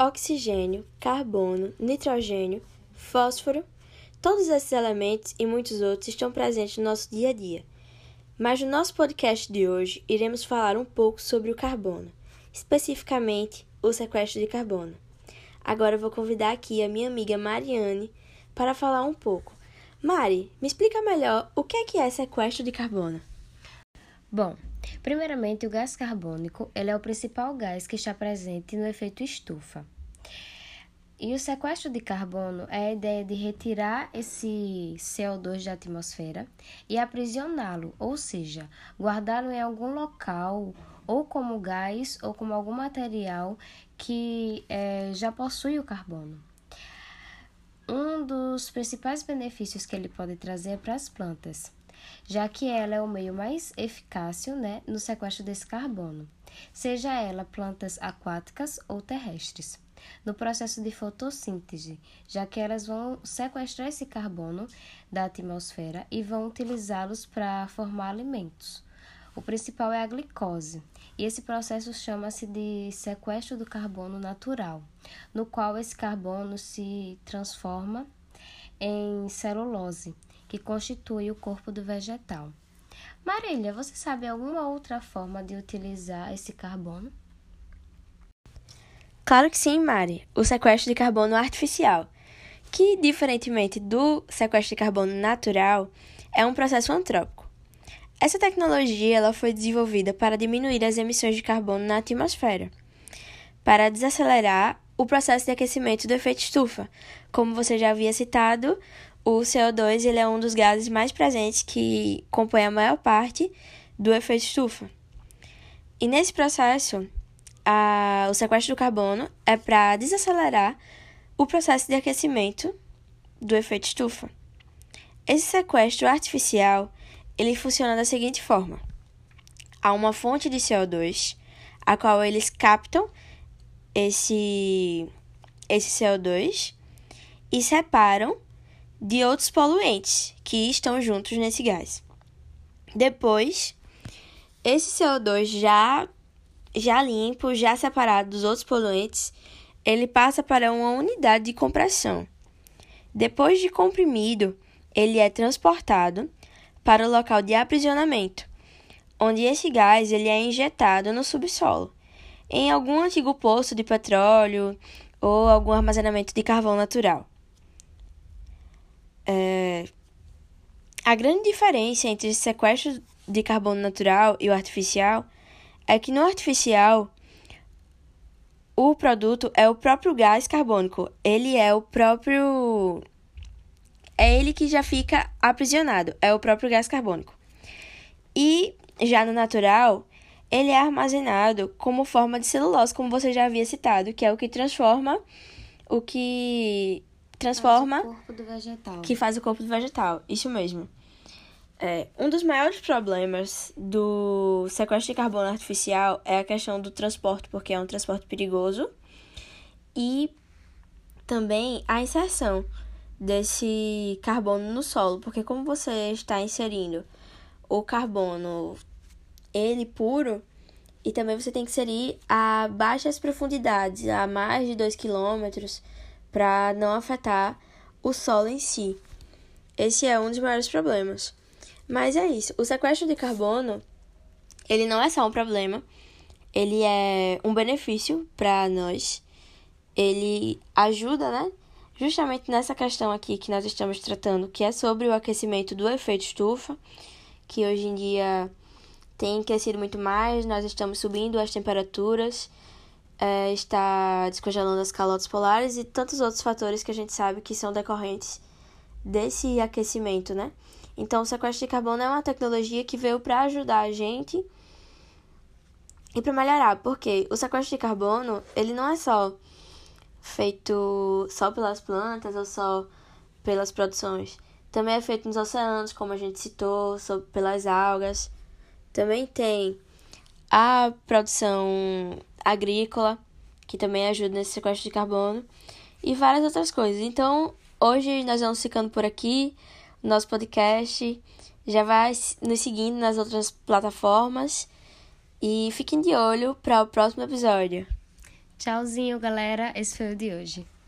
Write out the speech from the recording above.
oxigênio, carbono, nitrogênio, fósforo, todos esses elementos e muitos outros estão presentes no nosso dia a dia. Mas no nosso podcast de hoje iremos falar um pouco sobre o carbono, especificamente o sequestro de carbono. Agora vou convidar aqui a minha amiga Mariane para falar um pouco. Mari, me explica melhor o que é que é sequestro de carbono. Bom, primeiramente o gás carbônico ele é o principal gás que está presente no efeito estufa. E o sequestro de carbono é a ideia de retirar esse CO2 da atmosfera e aprisioná-lo, ou seja, guardá-lo em algum local, ou como gás, ou como algum material que é, já possui o carbono. Um dos principais benefícios que ele pode trazer é para as plantas, já que ela é o meio mais eficaz né, no sequestro desse carbono, seja ela plantas aquáticas ou terrestres no processo de fotossíntese, já que elas vão sequestrar esse carbono da atmosfera e vão utilizá-los para formar alimentos. O principal é a glicose, e esse processo chama-se de sequestro do carbono natural, no qual esse carbono se transforma em celulose, que constitui o corpo do vegetal. Marília, você sabe alguma outra forma de utilizar esse carbono? Claro que sim, Mari. O sequestro de carbono artificial, que, diferentemente do sequestro de carbono natural, é um processo antrópico. Essa tecnologia ela foi desenvolvida para diminuir as emissões de carbono na atmosfera, para desacelerar o processo de aquecimento do efeito estufa. Como você já havia citado, o CO2 ele é um dos gases mais presentes que compõe a maior parte do efeito estufa. E nesse processo, a, o sequestro do carbono é para desacelerar o processo de aquecimento do efeito estufa. Esse sequestro artificial ele funciona da seguinte forma: há uma fonte de CO2, a qual eles captam esse, esse CO2 e separam de outros poluentes que estão juntos nesse gás. Depois, esse CO2 já já limpo, já separado dos outros poluentes, ele passa para uma unidade de compressão. Depois de comprimido, ele é transportado para o local de aprisionamento, onde esse gás ele é injetado no subsolo, em algum antigo poço de petróleo ou algum armazenamento de carvão natural. É... A grande diferença entre o sequestro de carbono natural e o artificial é que no artificial o produto é o próprio gás carbônico. Ele é o próprio. É ele que já fica aprisionado, é o próprio gás carbônico. E já no natural, ele é armazenado como forma de celulose, como você já havia citado, que é o que transforma o que transforma faz o corpo do vegetal. que faz o corpo do vegetal. Isso mesmo. É, um dos maiores problemas do sequestro de carbono artificial é a questão do transporte, porque é um transporte perigoso, e também a inserção desse carbono no solo, porque como você está inserindo o carbono ele puro, e também você tem que inserir a baixas profundidades, a mais de 2 km, para não afetar o solo em si. Esse é um dos maiores problemas. Mas é isso. O sequestro de carbono, ele não é só um problema, ele é um benefício para nós. Ele ajuda, né? Justamente nessa questão aqui que nós estamos tratando, que é sobre o aquecimento do efeito estufa, que hoje em dia tem aquecido muito mais, nós estamos subindo as temperaturas, é, está descongelando as calotas polares e tantos outros fatores que a gente sabe que são decorrentes desse aquecimento, né? Então, o sequestro de carbono é uma tecnologia que veio para ajudar a gente e para melhorar, porque o sequestro de carbono, ele não é só feito só pelas plantas ou só pelas produções. Também é feito nos oceanos, como a gente citou, pelas algas. Também tem a produção agrícola, que também ajuda nesse sequestro de carbono, e várias outras coisas. Então, hoje nós vamos ficando por aqui nosso podcast. Já vai nos seguindo nas outras plataformas. E fiquem de olho para o próximo episódio. Tchauzinho, galera. Esse foi o de hoje.